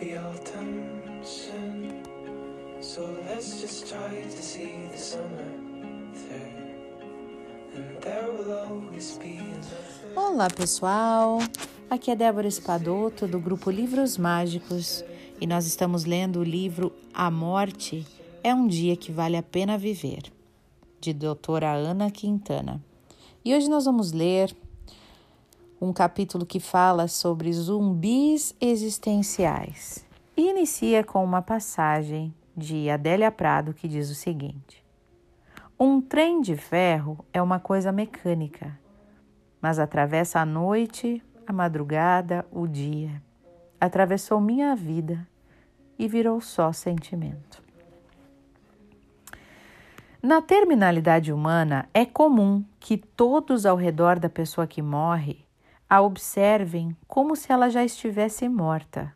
be soon. So let's just try to see the summer through. And there will always be. Olá, pessoal! Aqui é Débora Espadoto do grupo Livros Mágicos e nós estamos lendo o livro A Morte é um Dia que Vale a Pena Viver, de doutora Ana Quintana. E hoje nós vamos ler um capítulo que fala sobre zumbis existenciais. Inicia com uma passagem de Adélia Prado que diz o seguinte: Um trem de ferro é uma coisa mecânica, mas atravessa a noite, a madrugada, o dia. Atravessou minha vida e virou só sentimento. Na terminalidade humana, é comum que todos ao redor da pessoa que morre a observem como se ela já estivesse morta.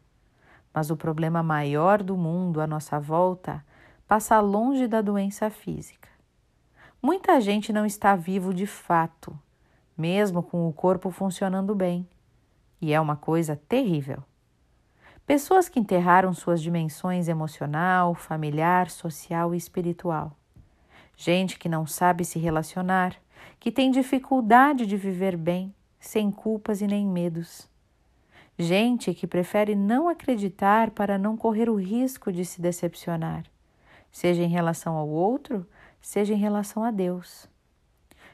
Mas o problema maior do mundo à nossa volta passa longe da doença física. Muita gente não está vivo de fato, mesmo com o corpo funcionando bem. E é uma coisa terrível. Pessoas que enterraram suas dimensões emocional, familiar, social e espiritual. Gente que não sabe se relacionar, que tem dificuldade de viver bem sem culpas e nem medos. Gente que prefere não acreditar para não correr o risco de se decepcionar, seja em relação ao outro, seja em relação a Deus.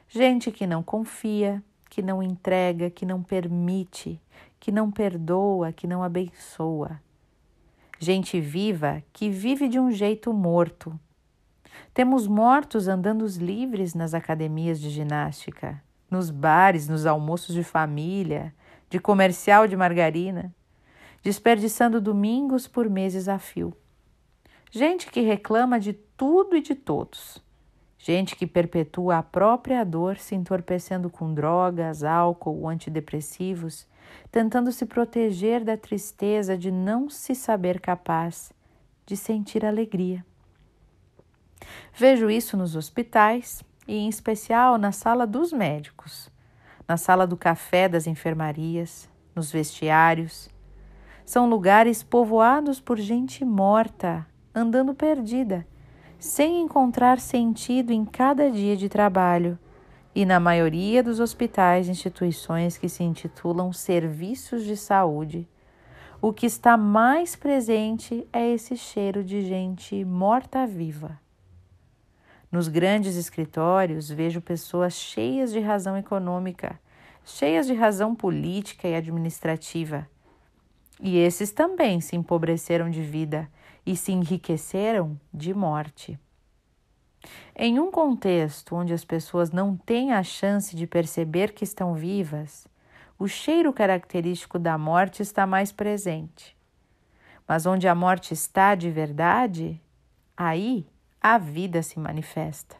Gente que não confia, que não entrega, que não permite, que não perdoa, que não abençoa. Gente viva que vive de um jeito morto. Temos mortos andando livres nas academias de ginástica nos bares, nos almoços de família, de comercial de margarina, desperdiçando domingos por meses a fio. Gente que reclama de tudo e de todos. Gente que perpetua a própria dor se entorpecendo com drogas, álcool, antidepressivos, tentando se proteger da tristeza de não se saber capaz de sentir alegria. Vejo isso nos hospitais, e, em especial, na sala dos médicos, na sala do café das enfermarias, nos vestiários. São lugares povoados por gente morta, andando perdida, sem encontrar sentido em cada dia de trabalho. E na maioria dos hospitais e instituições que se intitulam serviços de saúde, o que está mais presente é esse cheiro de gente morta-viva. Nos grandes escritórios, vejo pessoas cheias de razão econômica, cheias de razão política e administrativa. E esses também se empobreceram de vida e se enriqueceram de morte. Em um contexto onde as pessoas não têm a chance de perceber que estão vivas, o cheiro característico da morte está mais presente. Mas onde a morte está de verdade, aí a vida se manifesta.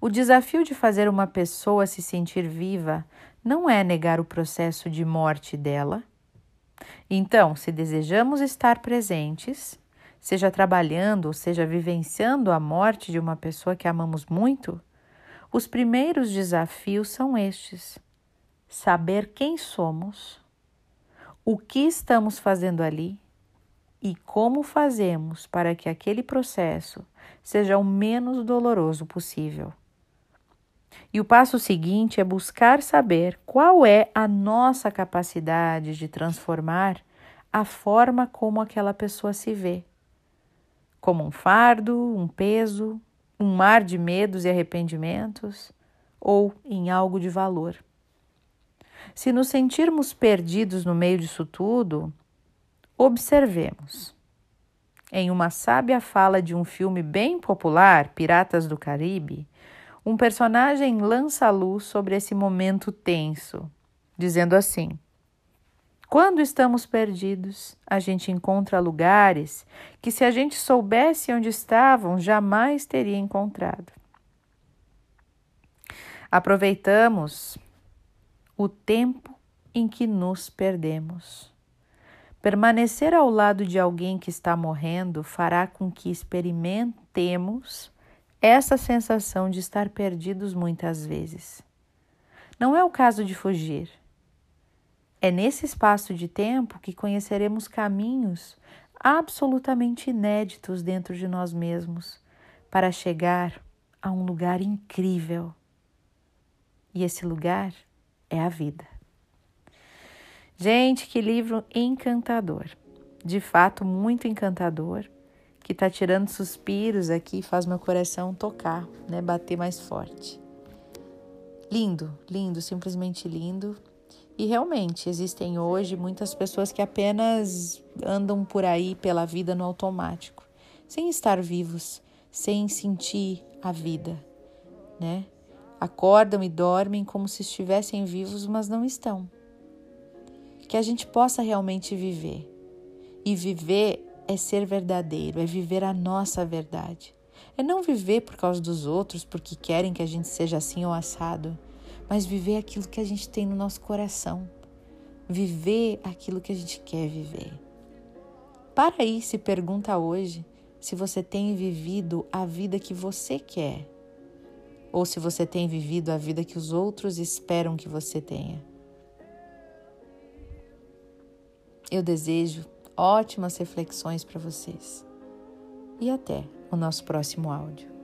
O desafio de fazer uma pessoa se sentir viva não é negar o processo de morte dela. Então, se desejamos estar presentes, seja trabalhando seja vivenciando a morte de uma pessoa que amamos muito, os primeiros desafios são estes: saber quem somos, o que estamos fazendo ali e como fazemos para que aquele processo seja o menos doloroso possível. E o passo seguinte é buscar saber qual é a nossa capacidade de transformar a forma como aquela pessoa se vê. Como um fardo, um peso, um mar de medos e arrependimentos, ou em algo de valor. Se nos sentirmos perdidos no meio disso tudo, Observemos. Em uma sábia fala de um filme bem popular, Piratas do Caribe, um personagem lança luz sobre esse momento tenso, dizendo assim: Quando estamos perdidos, a gente encontra lugares que, se a gente soubesse onde estavam, jamais teria encontrado. Aproveitamos o tempo em que nos perdemos. Permanecer ao lado de alguém que está morrendo fará com que experimentemos essa sensação de estar perdidos muitas vezes. Não é o caso de fugir. É nesse espaço de tempo que conheceremos caminhos absolutamente inéditos dentro de nós mesmos para chegar a um lugar incrível. E esse lugar é a vida. Gente, que livro encantador! De fato, muito encantador, que está tirando suspiros aqui, faz meu coração tocar, né, bater mais forte. Lindo, lindo, simplesmente lindo. E realmente existem hoje muitas pessoas que apenas andam por aí pela vida no automático, sem estar vivos, sem sentir a vida, né? Acordam e dormem como se estivessem vivos, mas não estão. Que a gente possa realmente viver. E viver é ser verdadeiro, é viver a nossa verdade. É não viver por causa dos outros, porque querem que a gente seja assim ou assado, mas viver aquilo que a gente tem no nosso coração. Viver aquilo que a gente quer viver. Para aí, se pergunta hoje se você tem vivido a vida que você quer ou se você tem vivido a vida que os outros esperam que você tenha. Eu desejo ótimas reflexões para vocês e até o nosso próximo áudio.